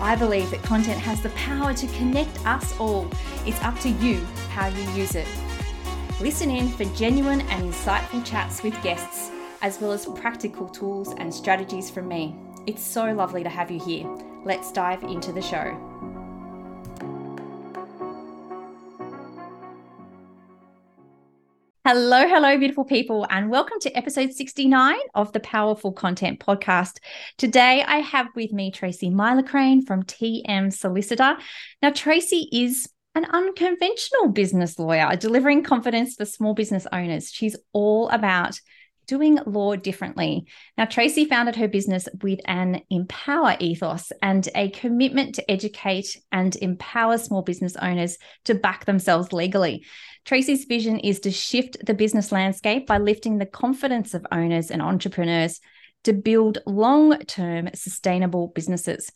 I believe that content has the power to connect us all. It's up to you how you use it. Listen in for genuine and insightful chats with guests, as well as practical tools and strategies from me. It's so lovely to have you here. Let's dive into the show. Hello, hello, beautiful people, and welcome to episode 69 of the Powerful Content Podcast. Today, I have with me Tracey Mylecharane from TM Solicitor. Now, Tracey is an unconventional business lawyer delivering confidence for small business owners. She's all about doing law differently. Now, Tracey founded her business with an empower ethos and a commitment to educate and empower small business owners to back themselves legally. Tracey's vision is to shift the business landscape by lifting the confidence of owners and entrepreneurs to build long term sustainable businesses.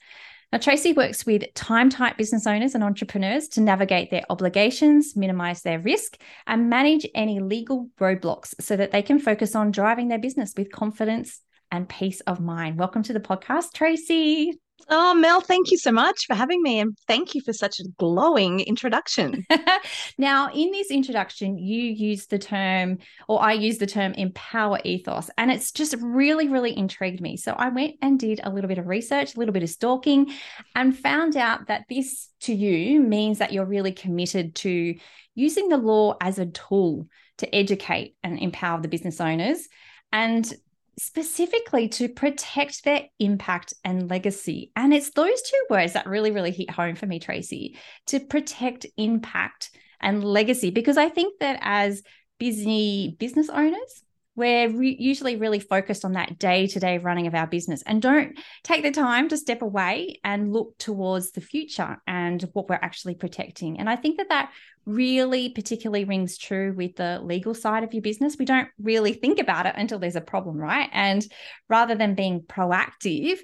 Now, Tracey works with time type business owners and entrepreneurs to navigate their obligations, minimize their risk, and manage any legal roadblocks so that they can focus on driving their business with confidence and peace of mind. Welcome to the podcast, Tracey. Oh, Mel, thank you so much for having me. And thank you for such a glowing introduction. now, in this introduction, you use the term, or I use the term empower ethos, and it's just really, really intrigued me. So I went and did a little bit of research, a little bit of stalking, and found out that this to you means that you're really committed to using the law as a tool to educate and empower the business owners. And specifically to protect their impact and legacy. And it's those two words that really, really hit home for me, Tracey, to protect impact and legacy. Because I think that as busy business owners, we're re- usually really focused on that day to day running of our business and don't take the time to step away and look towards the future and what we're actually protecting. And I think that that really particularly rings true with the legal side of your business. We don't really think about it until there's a problem, right? And rather than being proactive,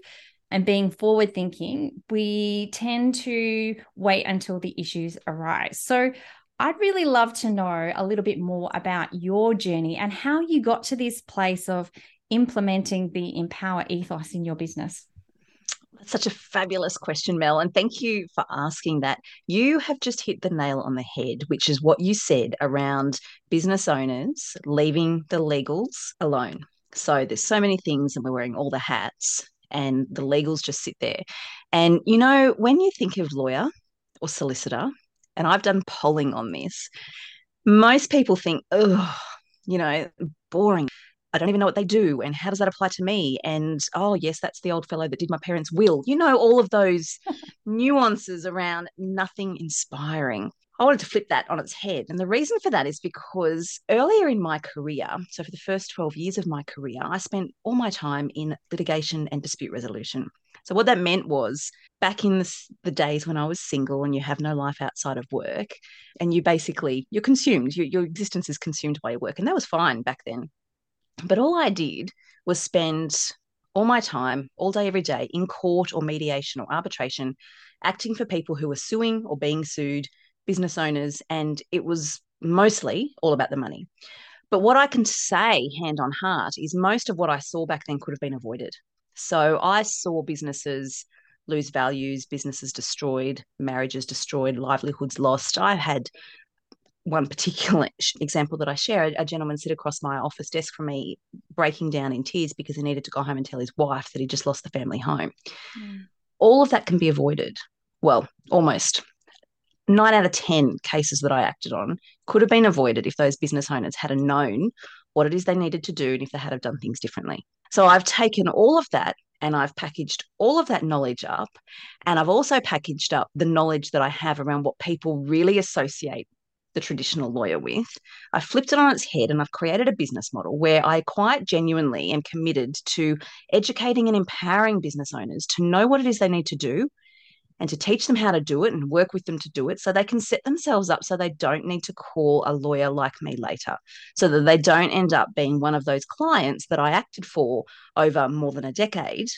and being forward thinking, we tend to wait until the issues arise. So I'd really love to know a little bit more about your journey and how you got to this place of implementing the Empower ethos in your business. That's such a fabulous question, Mel. And thank you for asking that. You have just hit the nail on the head, which is what you said around business owners leaving the legals alone. So there's so many things, and we're wearing all the hats, and the legals just sit there. And, you know, when you think of lawyer or solicitor, and I've done polling on this, most people think, oh, you know, boring. I don't even know what they do. And how does that apply to me? And oh, yes, that's the old fellow that did my parents' will. You know, all of those nuances around nothing inspiring. I wanted to flip that on its head. And the reason for that is because earlier in my career, so for the first 12 years of my career, I spent all my time in litigation and dispute resolution. So what that meant was back in the, the, days when I was single and you have no life outside of work, and you basically you're consumed, you, your existence is consumed by your work, and that was fine back then. But all I did was spend all my time, all day, every day, in court or mediation or arbitration, acting for people who were suing or being sued, business owners, and it was mostly all about the money. But what I can say, hand on heart, is most of what I saw back then could have been avoided. So I saw businesses lose values, businesses destroyed, marriages destroyed, livelihoods lost. I had one particular example that I share a gentleman sit across my office desk from me, breaking down in tears because he needed to go home and tell his wife that he just lost the family home. Mm. All of that can be avoided. Well, almost. Nine out of 10 cases that I acted on could have been avoided if those business owners had known what it is they needed to do and if they had have done things differently. So I've taken all of that and I've packaged all of that knowledge up. And I've also packaged up the knowledge that I have around what people really associate the traditional lawyer with. I flipped it on its head and I've created a business model where I quite genuinely am committed to educating and empowering business owners to know what it is they need to do and to teach them how to do it and work with them to do it so they can set themselves up so they don't need to call a lawyer like me later, so that they don't end up being one of those clients that I acted for over more than a decade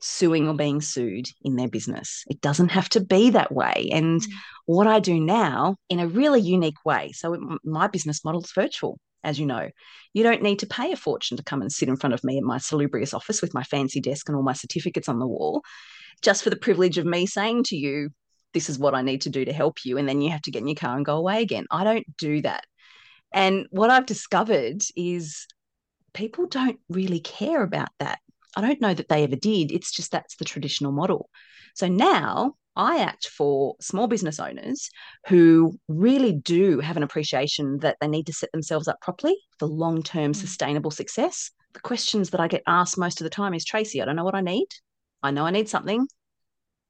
suing or being sued in their business. It doesn't have to be that way. And mm. what I do now in a really unique way. So, my business model is virtual, as you know. You don't need to pay a fortune to come and sit in front of me in my salubrious office with my fancy desk and all my certificates on the wall just for the privilege of me saying to you, this is what I need to do to help you. And then you have to get in your car and go away again. I don't do that. And what I've discovered is people don't really care about that. I don't know that they ever did. It's just that's the traditional model. So now I act for small business owners who really do have an appreciation that they need to set themselves up properly for long term mm. sustainable success. The questions that I get asked most of the time is Tracey, I don't know what I need. I know I need something.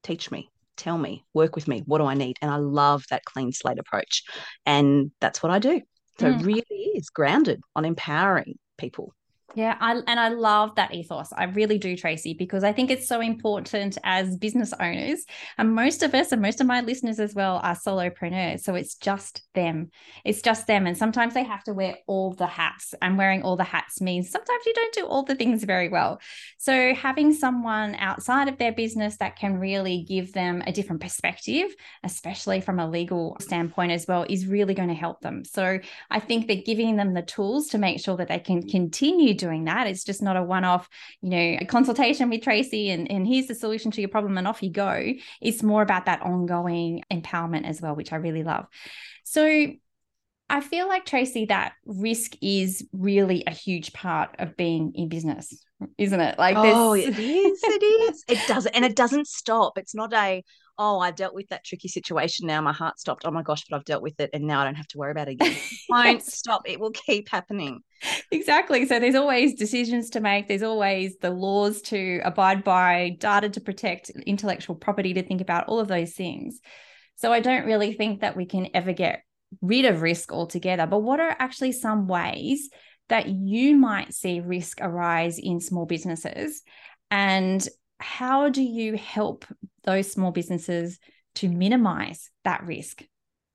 Teach me, tell me, work with me. What do I need? And I love that clean slate approach. And that's what I do. So mm. it really is grounded on empowering people yeah, I, and I love that ethos. I really do, Tracey, because I think it's so important as business owners. And most of us, and most of my listeners as well, are solopreneurs. So it's just them. It's just them. And sometimes they have to wear all the hats. And wearing all the hats means sometimes you don't do all the things very well. So having someone outside of their business that can really give them a different perspective, especially from a legal standpoint as well, is really going to help them. So I think that giving them the tools to make sure that they can continue doing that. It's just not a one off, you know, a consultation with Tracey and, and here's the solution to your problem and off you go. It's more about that ongoing empowerment as well, which I really love. So I feel like, Tracey, that risk is really a huge part of being in business, isn't it? Like, oh, it is. It is. It doesn't, and it doesn't stop. It's not a, oh, I've dealt with that tricky situation. Now my heart stopped. Oh my gosh, but I've dealt with it and now I don't have to worry about it again. Won't stop. It will keep happening. Exactly. So there's always decisions to make. There's always the laws to abide by, data to protect, intellectual property to think about, all of those things. So I don't really think that we can ever get rid of risk altogether. But what are actually some ways that you might see risk arise in small businesses? And how do you help those small businesses to minimize that risk?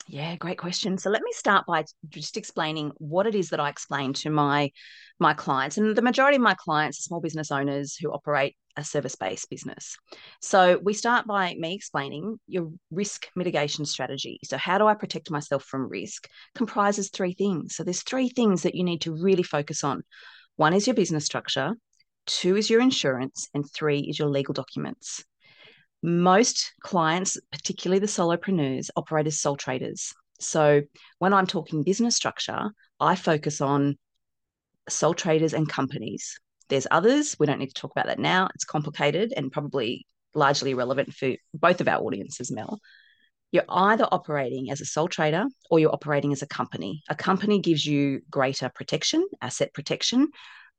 Yeah, great question. So let me start by just explaining what it is that I explain to my my clients. And the majority of my clients are small business owners who operate a service-based business. So we start by me explaining your risk mitigation strategy. So how do I protect myself from risk? Comprises three things. So there's three things that you need to really focus on. One is your business structure, two is your insurance, and three is your legal documents. Most clients, particularly the solopreneurs, operate as sole traders. So when I'm talking business structure, I focus on sole traders and companies. There's others. We don't need to talk about that now. It's complicated and probably largely irrelevant for both of our audiences, Mel. You're either operating as a sole trader or you're operating as a company. A company gives you greater protection, asset protection,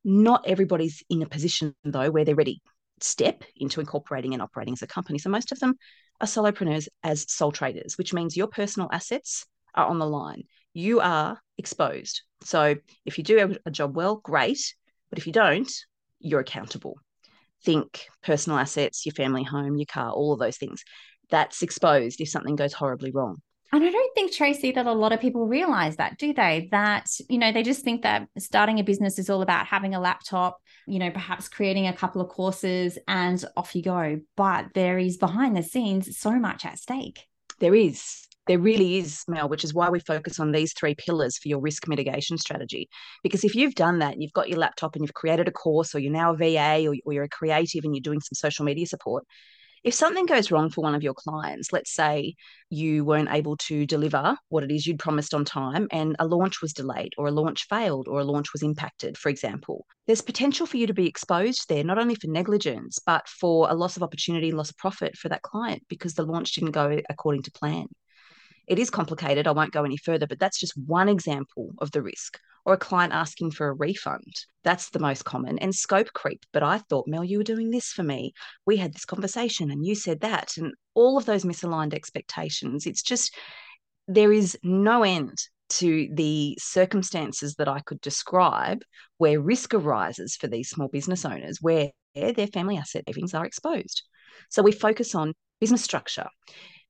not everybody's in a position though where they're ready step into incorporating and operating as a company. So most of them are solopreneurs as sole traders, which means your personal assets are on the line. You are exposed. So if you do a job well, great. But if you don't, you're accountable. Think personal assets, your family home, your car, all of those things. That's exposed if something goes horribly wrong. And I don't think, Tracey, that a lot of people realize that, do they? That, you know, they just think that starting a business is all about having a laptop, you know, perhaps creating a couple of courses and off you go. But there is behind the scenes so much at stake. There is. There really is, Mel, which is why we focus on these three pillars for your risk mitigation strategy. Because if you've done that, you've got your laptop and you've created a course, or you're now a VA, or, or you're a creative and you're doing some social media support, if something goes wrong for one of your clients, let's say you weren't able to deliver what it is you'd promised on time and a launch was delayed or a launch failed or a launch was impacted, for example, there's potential for you to be exposed there, not only for negligence, but for a loss of opportunity, loss of profit for that client because the launch didn't go according to plan. It is complicated. I won't go any further, but that's just one example of the risk. Or a client asking for a refund. That's the most common. And scope creep. But I thought, Mel, you were doing this for me. We had this conversation and you said that. And all of those misaligned expectations. It's just, there is no end to the circumstances that I could describe where risk arises for these small business owners, where their family asset savings are exposed. So we focus on business structure.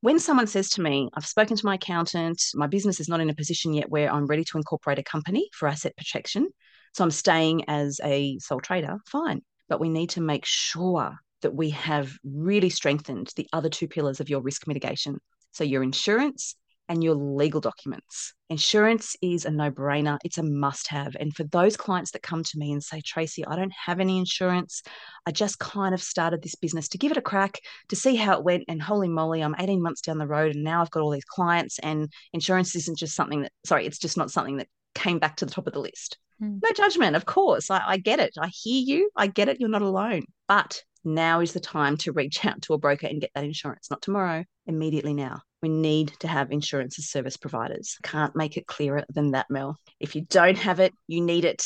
When someone says to me, I've spoken to my accountant, my business is not in a position yet where I'm ready to incorporate a company for asset protection. So I'm staying as a sole trader, fine. But we need to make sure that we have really strengthened the other two pillars of your risk mitigation. So your insurance and your legal documents. Insurance is a no brainer, it's a must have. And for those clients that come to me and say, Tracey, I don't have any insurance, I just kind of started this business to give it a crack to see how it went. And holy moly, I'm 18 months down the road and now I've got all these clients, and insurance isn't just something that, sorry, it's just not something that came back to the top of the list. Mm. No judgment, of course. I, I get it. I hear you. I get it. You're not alone. But now is the time to reach out to a broker and get that insurance, not tomorrow, immediately now we need to have insurance as service providers. Can't make it clearer than that, Mel. If you don't have it, you need it.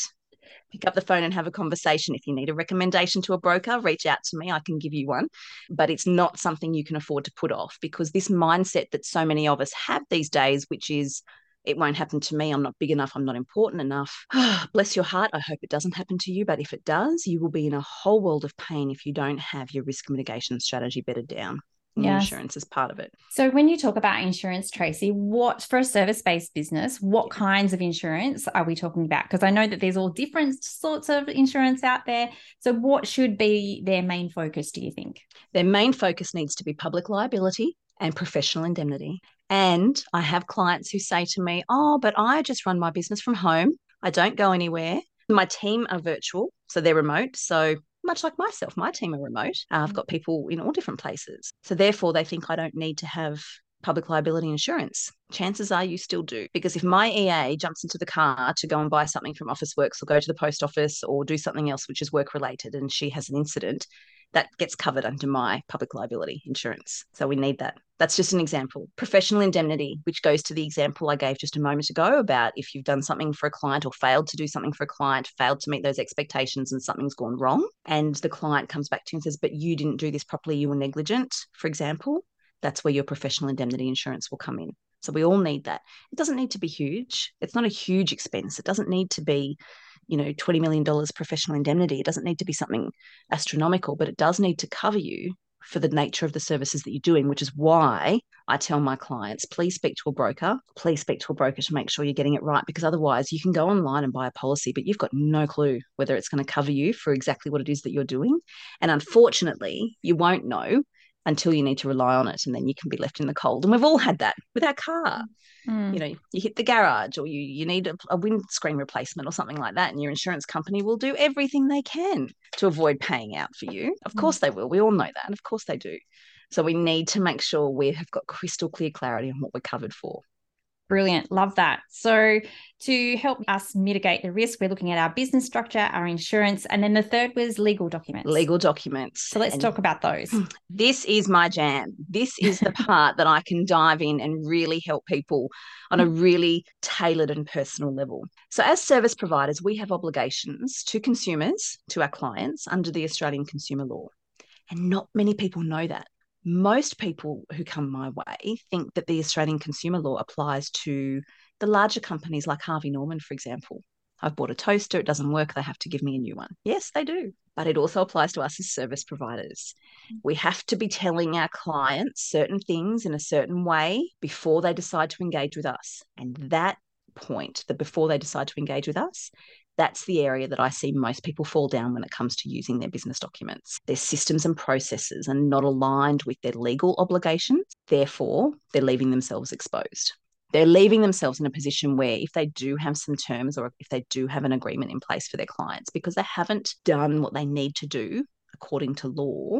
Pick up the phone and have a conversation. If you need a recommendation to a broker, reach out to me. I can give you one. But it's not something you can afford to put off because this mindset that so many of us have these days, which is, it won't happen to me. I'm not big enough. I'm not important enough. Bless your heart. I hope it doesn't happen to you. But if it does, you will be in a whole world of pain if you don't have your risk mitigation strategy bedded down yes. insurance is part of it. So when you talk about insurance, Tracey, what for a service-based business, what kinds of insurance are we talking about? Because I know that there's all different sorts of insurance out there. So what should be their main focus, do you think? Their main focus needs to be public liability and professional indemnity. And I have clients who say to me, Oh, but I just run my business from home. I don't go anywhere. My team are virtual, so they're remote. So much like myself, my team are remote. Uh, I've mm. got people in all different places. So therefore, they think I don't need to have public liability insurance. Chances are you still do. Because if my EA jumps into the car to go and buy something from Officeworks or go to the post office or do something else which is work related and she has an incident, that gets covered under my public liability insurance. So we need that. That's just an example. Professional indemnity, which goes to the example I gave just a moment ago about if you've done something for a client or failed to do something for a client, failed to meet those expectations and something's gone wrong, and the client comes back to you and says, But you didn't do this properly, you were negligent, for example, that's where your professional indemnity insurance will come in. So we all need that. It doesn't need to be huge. It's not a huge expense. It doesn't need to be you know, $20 million professional indemnity. It doesn't need to be something astronomical, but it does need to cover you for the nature of the services that you're doing, which is why I tell my clients, please speak to a broker. Please speak to a broker to make sure you're getting it right, because otherwise you can go online and buy a policy, but you've got no clue whether it's going to cover you for exactly what it is that you're doing. And unfortunately, you won't know until you need to rely on it and then you can be left in the cold. And we've all had that with our car. Mm. you know you hit the garage or you you need a, a windscreen replacement or something like that and your insurance company will do everything they can to avoid paying out for you. Of mm. course they will. We all know that and of course they do. So we need to make sure we have got crystal clear clarity on what we're covered for Brilliant. Love that. So, to help us mitigate the risk, we're looking at our business structure, our insurance, and then the third was legal documents. Legal documents. So, let's and talk about those. This is my jam. This is the part that I can dive in and really help people on a really tailored and personal level. So, as service providers, we have obligations to consumers, to our clients under the Australian consumer law. And not many people know that most people who come my way think that the Australian consumer law applies to the larger companies like Harvey Norman, for example. I've bought a toaster, it doesn't work, they have to give me a new one. Yes, they do. But it also applies to us as service providers. Mm. We have to be telling our clients certain things in a certain way before they decide to engage with us. And that point, that before they decide to engage with us, that's the area that I see most people fall down when it comes to using their business documents. Their systems and processes are not aligned with their legal obligations. Therefore, they're leaving themselves exposed. They're leaving themselves in a position where, if they do have some terms or if they do have an agreement in place for their clients, because they haven't done what they need to do according to law,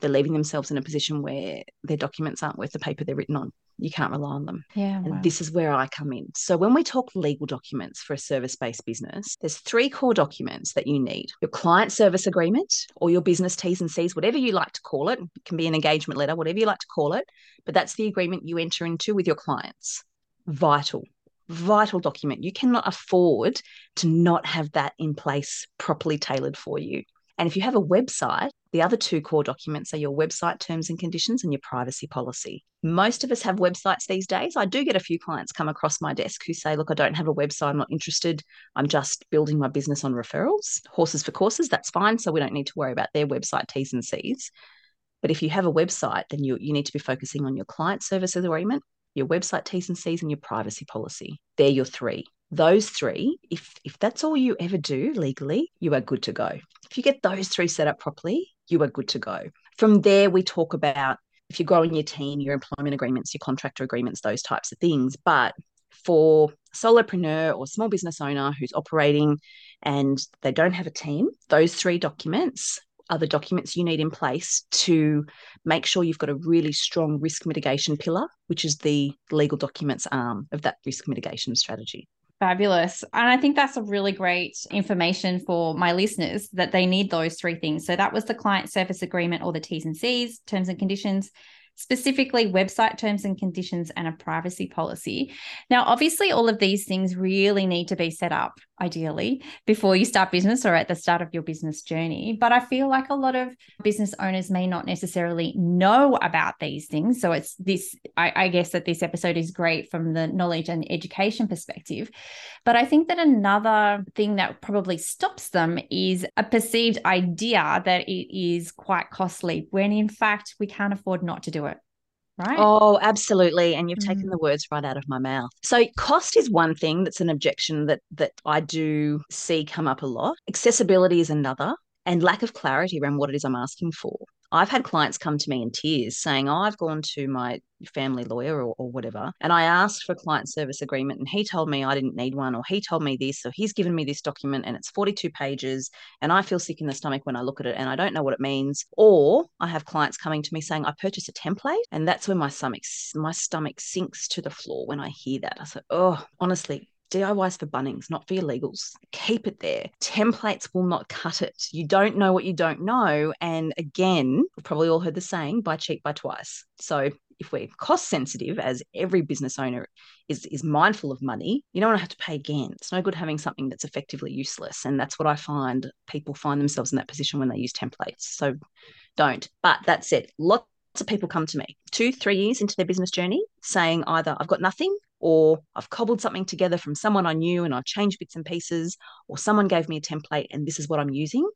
they're leaving themselves in a position where their documents aren't worth the paper they're written on you can't rely on them. Yeah. And wow. this is where I come in. So when we talk legal documents for a service-based business, there's three core documents that you need. Your client service agreement or your business T's and C's, whatever you like to call it. It can be an engagement letter, whatever you like to call it, but that's the agreement you enter into with your clients. Vital. Vital document. You cannot afford to not have that in place properly tailored for you. And if you have a website, the other two core documents are your website terms and conditions and your privacy policy. Most of us have websites these days. I do get a few clients come across my desk who say, Look, I don't have a website. I'm not interested. I'm just building my business on referrals. Horses for courses, that's fine. So we don't need to worry about their website T's and C's. But if you have a website, then you, you need to be focusing on your client services agreement, your website T's and C's, and your privacy policy. They're your three. Those three, if if that's all you ever do legally, you are good to go. If you get those three set up properly, you are good to go. From there, we talk about if you're growing your team, your employment agreements, your contractor agreements, those types of things. But for solopreneur or small business owner who's operating and they don't have a team, those three documents are the documents you need in place to make sure you've got a really strong risk mitigation pillar, which is the legal documents arm of that risk mitigation strategy. Fabulous. And I think that's a really great information for my listeners that they need those three things. So that was the client service agreement or the T's and C's, terms and conditions specifically website terms and conditions and a privacy policy. Now, obviously, all of these things really need to be set up ideally before you start business or at the start of your business journey. But I feel like a lot of business owners may not necessarily know about these things. So it's this, I, I guess that this episode is great from the knowledge and education perspective. But I think that another thing that probably stops them is a perceived idea that it is quite costly when in fact we can't afford not to do it right? Oh, absolutely. And you've mm. taken the words right out of my mouth. So cost is one thing that's an objection that that I do see come up a lot. Accessibility is another and lack of clarity around what it is I'm asking for. I've had clients come to me in tears saying, oh, I've gone to my family lawyer or, or, whatever, and I asked for a client service agreement, and he told me I didn't need one, or he told me this, so he's given me this document, and it's 42 pages, and I feel sick in the stomach when I look at it, and I don't know what it means. Or I have clients coming to me saying, I purchased a template, and that's when my stomach my stomach sinks to the floor when I hear that. I said, oh, honestly, DIYs for Bunnings, not for your legals. Keep it there. Templates will not cut it. You don't know what you don't know. And again, we've probably all heard the saying buy cheap, buy twice. So if we're cost sensitive, as every business owner is, is mindful of money, you don't want to have to pay again. It's no good having something that's effectively useless. And that's what I find people find themselves in that position when they use templates. So don't. But that said, lots of people come to me two, three years into their business journey saying either I've got nothing or I've cobbled something together from someone I knew and I've changed bits and pieces, or someone gave me a template and this is what I'm using.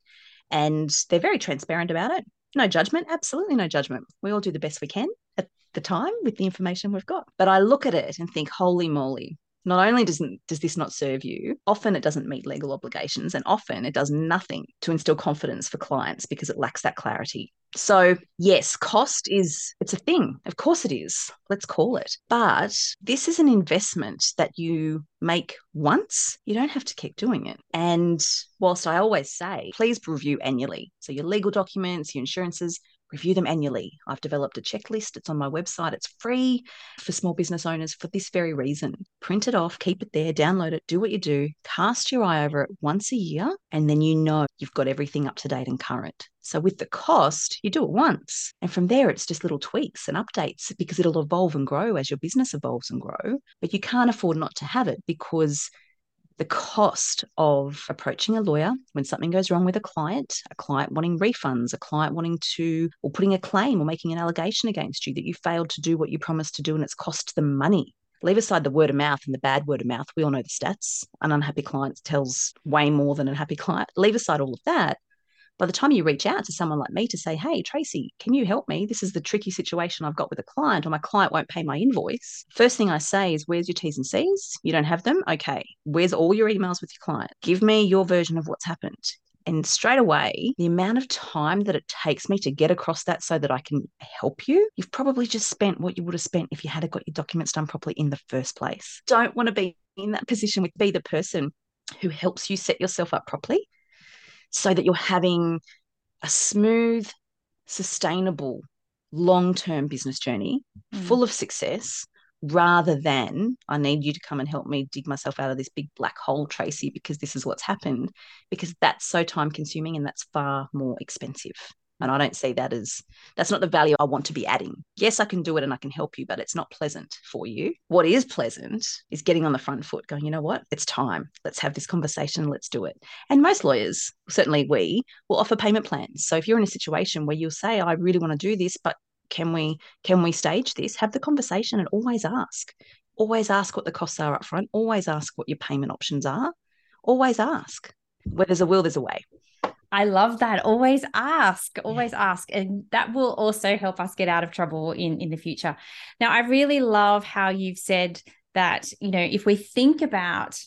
And they're very transparent about it. No judgment, absolutely no judgment. We all do the best we can at the time with the information we've got. But I look at it and think, holy moly, not only doesn't does this not serve you often it doesn't meet legal obligations and often it does nothing to instill confidence for clients because it lacks that clarity. So yes cost is it's a thing. Of course it is. Let's call it. But this is an investment that you make once you don't have to keep doing it. And whilst i always say please review annually. So your legal documents your insurances review them annually. I've developed a checklist. It's on my website. It's free for small business owners for this very reason. Print it off, keep it there, download it, do what you do, cast your eye over it once a year, and then you know you've got everything up to date and current. So with the cost, you do it once. And from there, it's just little tweaks and updates because it'll evolve and grow as your business evolves and grow. But you can't afford not to have it because the cost of approaching a lawyer when something goes wrong with a client, a client wanting refunds, a client wanting to, or putting a claim or making an allegation against you that you failed to do what you promised to do and it's cost them money. Leave aside the word of mouth and the bad word of mouth. We all know the stats. An unhappy client tells way more than a happy client. Leave aside all of that by the time you reach out to someone like me to say, hey, Tracey, can you help me? This is the tricky situation I've got with a client, or my client won't pay my invoice. First thing I say is, where's your T's and C's? You don't have them? Okay. Where's all your emails with your client? Give me your version of what's happened. And straight away, the amount of time that it takes me to get across that so that I can help you, you've probably just spent what you would have spent if you had got your documents done properly in the first place. Don't want to be in that position with be the person who helps you set yourself up properly so that you're having a smooth, sustainable, long term business journey mm. full of success rather than I need you to come and help me dig myself out of this big black hole, Tracey, because this is what's happened, because that's so time consuming and that's far more expensive. And I don't see that as that's not the value I want to be adding. Yes, I can do it and I can help you, but it's not pleasant for you. What is pleasant is getting on the front foot, going, you know what? It's time. Let's have this conversation. Let's do it. And most lawyers, certainly we, will offer payment plans. So if you're in a situation where you'll say, I really want to do this, but can we can we stage this? Have the conversation and always ask. Always ask what the costs are up front. Always ask what your payment options are. Always ask. Where there's a will, there's a way. I love that. Always ask, always ask. And that will also help us get out of trouble in, in the future. Now, I really love how you've said that, you know, if we think about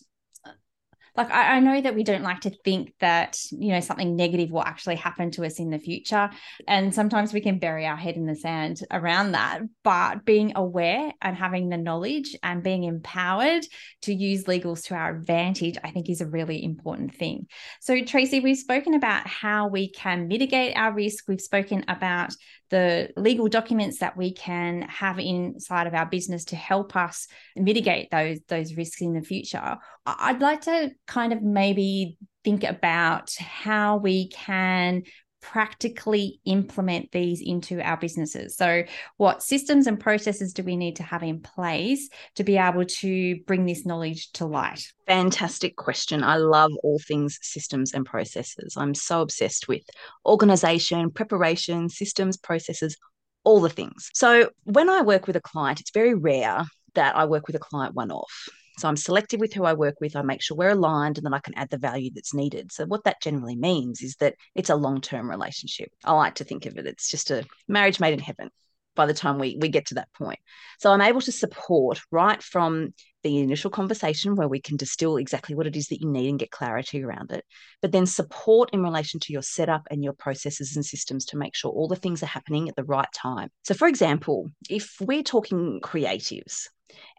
like I, I, know that we don't like to think that you know something negative will actually happen to us in the future and sometimes we can bury our head in the sand around that but being aware and having the knowledge and being empowered to use legals to our advantage i think is a really important thing. So tracey we've spoken about how we can mitigate our risk. We've spoken about the legal documents that we can have inside of our business to help us mitigate those those risks in the future. I'd like to kind of maybe think about how we can practically implement these into our businesses. So, what systems and processes do we need to have in place to be able to bring this knowledge to light? Fantastic question. I love all things systems and processes. I'm so obsessed with organization, preparation, systems, processes, all the things. So, when I work with a client, it's very rare that I work with a client one off. So I'm selective with who I work with. I make sure we're aligned and then I can add the value that's needed. So what that generally means is that it's a long-term relationship. I like to think of it. It's just a marriage made in heaven by the time we we get to that point. So I'm able to support right from the initial conversation where we can distill exactly what it is that you need and get clarity around it, but then support in relation to your setup and your processes and systems to make sure all the things are happening at the right time. So for example, if we're talking creatives,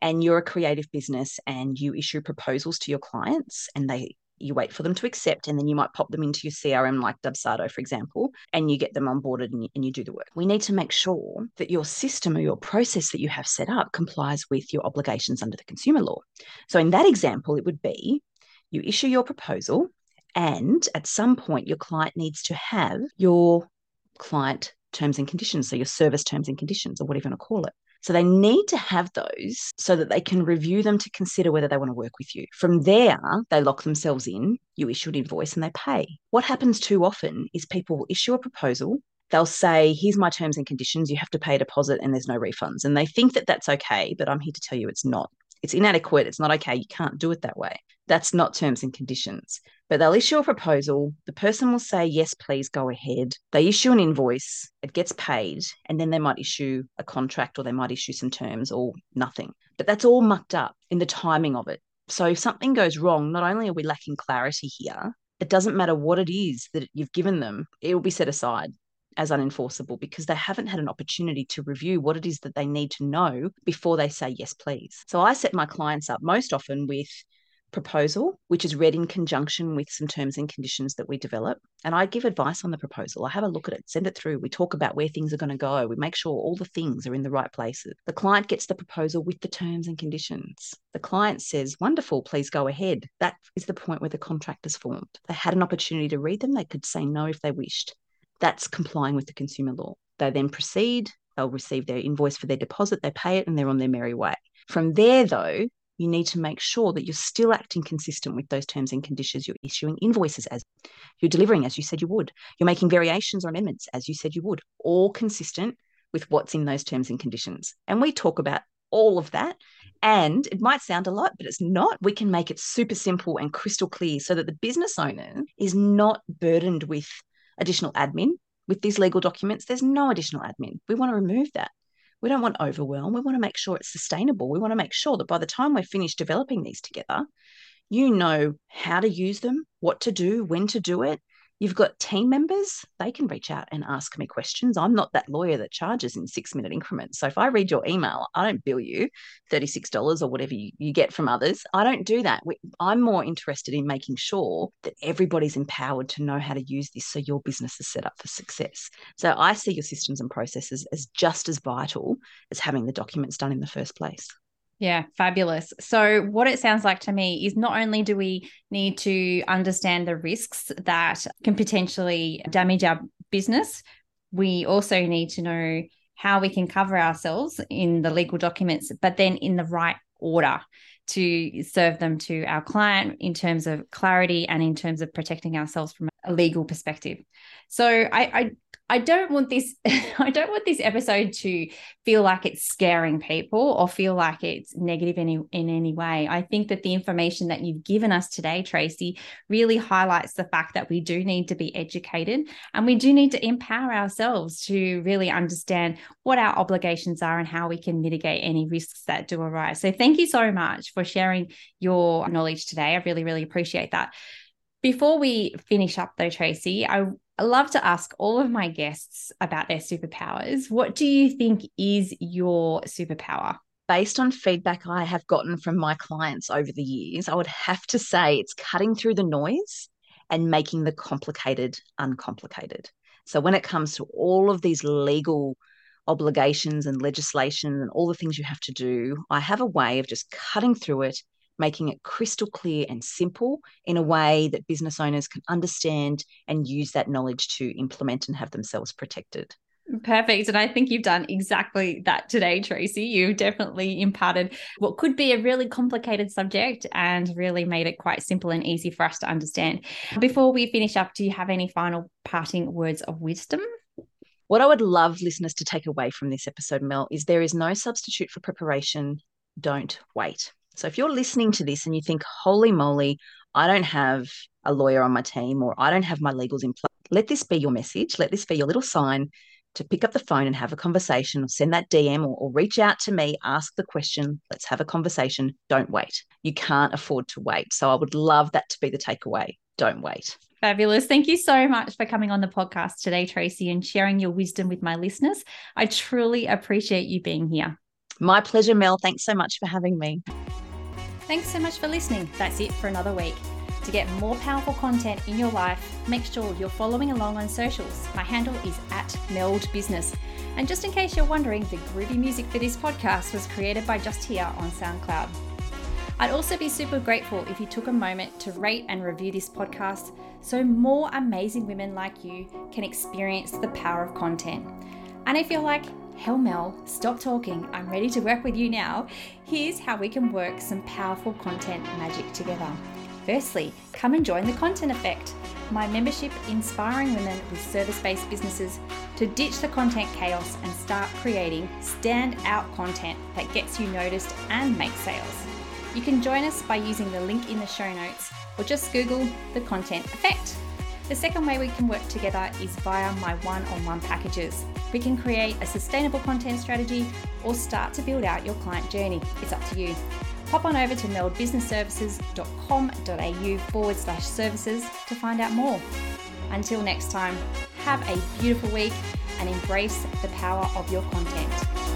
and you're a creative business and you issue proposals to your clients and they you wait for them to accept and then you might pop them into your crm like dubsado for example and you get them onboarded and you, and you do the work. We need to make sure that your system or your process that you have set up complies with your obligations under the consumer law. So in that example it would be you issue your proposal and at some point your client needs to have your client terms and conditions so your service terms and conditions or whatever you want to call it so they need to have those so that they can review them to consider whether they want to work with you. From there, they lock themselves in, you issue an invoice and they pay. What happens too often is people will issue a proposal. They'll say, Here's my terms and conditions. You have to pay a deposit and there's no refunds. And they think that that's okay, but I'm here to tell you it's not. It's inadequate. It's not okay. You can't do it that way. That's not terms and conditions. But they'll issue a proposal. The person will say, yes, please go ahead. They issue an invoice, it gets paid, and then they might issue a contract or they might issue some terms or nothing. But that's all mucked up in the timing of it. So if something goes wrong, not only are we lacking clarity here, it doesn't matter what it is that you've given them, it will be set aside as unenforceable because they haven't had an opportunity to review what it is that they need to know before they say yes please so i set my clients up most often with proposal, which is read in conjunction with some terms and conditions that we develop. And I give advice on the proposal. I have a look at it, send it through. We talk about where things are going to go. We make sure all the things are in the right places. The client gets the proposal with the terms and conditions. The client says, Wonderful, please go ahead. That is the point where the contract is formed. They had an opportunity to read them. They could say no if they wished. That's complying with the consumer law. They then proceed. They'll receive their invoice for their deposit. They pay it and they're on their merry way. From there, though, you need to make sure that you're still acting consistent with those terms and conditions. You're issuing invoices as you're delivering as you said you would. You're making variations or amendments as you said you would, all consistent with what's in those terms and conditions. And we talk about all of that. And it might sound a lot, but it's not. We can make it super simple and crystal clear so that the business owner is not burdened with additional admin. With these legal documents, there's no additional admin. We want to remove that. We don't want overwhelm. We want to make sure it's sustainable. We want to make sure that by the time we're finished developing these together, you know how to use them, what to do, when to do it, You've got team members, they can reach out and ask me questions. I'm not that lawyer that charges in six minute increments. So if I read your email, I don't bill you $36 or whatever you, you get from others. I don't do that. I'm more interested in making sure that everybody's empowered to know how to use this so your business is set up for success. So I see your systems and processes as just as vital as having the documents done in the first place. Yeah, fabulous. So, what it sounds like to me is not only do we need to understand the risks that can potentially damage our business, we also need to know how we can cover ourselves in the legal documents, but then in the right order to serve them to our client in terms of clarity and in terms of protecting ourselves from a legal perspective. So, I, I I don't want this I don't want this episode to feel like it's scaring people or feel like it's negative any in any way. I think that the information that you've given us today Tracey really highlights the fact that we do need to be educated and we do need to empower ourselves to really understand what our obligations are and how we can mitigate any risks that do arise. So thank you so much for sharing your knowledge today. I really really appreciate that. Before we finish up, though, Tracey, I I love to ask all of my guests about their superpowers. What do you think is your superpower? Based on feedback I have gotten from my clients over the years, I would have to say it's cutting through the noise and making the complicated uncomplicated. So, when it comes to all of these legal obligations and legislation and all the things you have to do, I have a way of just cutting through it making it crystal clear and simple in a way that business owners can understand and use that knowledge to implement and have themselves protected. Perfect. And I think you've done exactly that today, Tracey. You've definitely imparted what could be a really complicated subject and really made it quite simple and easy for us to understand. Before we finish up, do you have any final parting words of wisdom? What I would love listeners to take away from this episode, Mel, is there is no substitute for preparation. Don't wait. So if you're listening to this and you think, holy moly, I don't have a lawyer on my team or I don't have my legals in place, let this be your message. Let this be your little sign to pick up the phone and have a conversation or send that DM or, or, reach out to me, ask the question, let's have a conversation. Don't wait. You can't afford to wait. So I would love that to be the takeaway. Don't wait. Fabulous. Thank you so much for coming on the podcast today, Tracey, and sharing your wisdom with my listeners. I truly appreciate you being here. My pleasure, Mel. Thanks so much for having me. Thanks so much for listening. That's it for another week. To get more powerful content in your life, make sure you're following along on socials. My handle is at Meld Business. And just in case you're wondering, the groovy music for this podcast was created by Just Here on SoundCloud. I'd also be super grateful if you took a moment to rate and review this podcast so more amazing women like you can experience the power of content. And if you're like, Hell, Mel, stop talking. I'm ready to work with you now. Here's how we can work some powerful content magic together. Firstly, come and join the Content Effect, my membership inspiring women with service based businesses to ditch the content chaos and start creating stand-out content that gets you noticed and makes sales. You can join us by using the link in the show notes or just Google the Content Effect. The second way we can work together is via my one on one packages. We can create a sustainable content strategy or start to build out your client journey. It's up to you. Pop on over to meldbusinessservices.com.au forward slash services to find out more. Until next time, have a beautiful week and embrace the power of your content.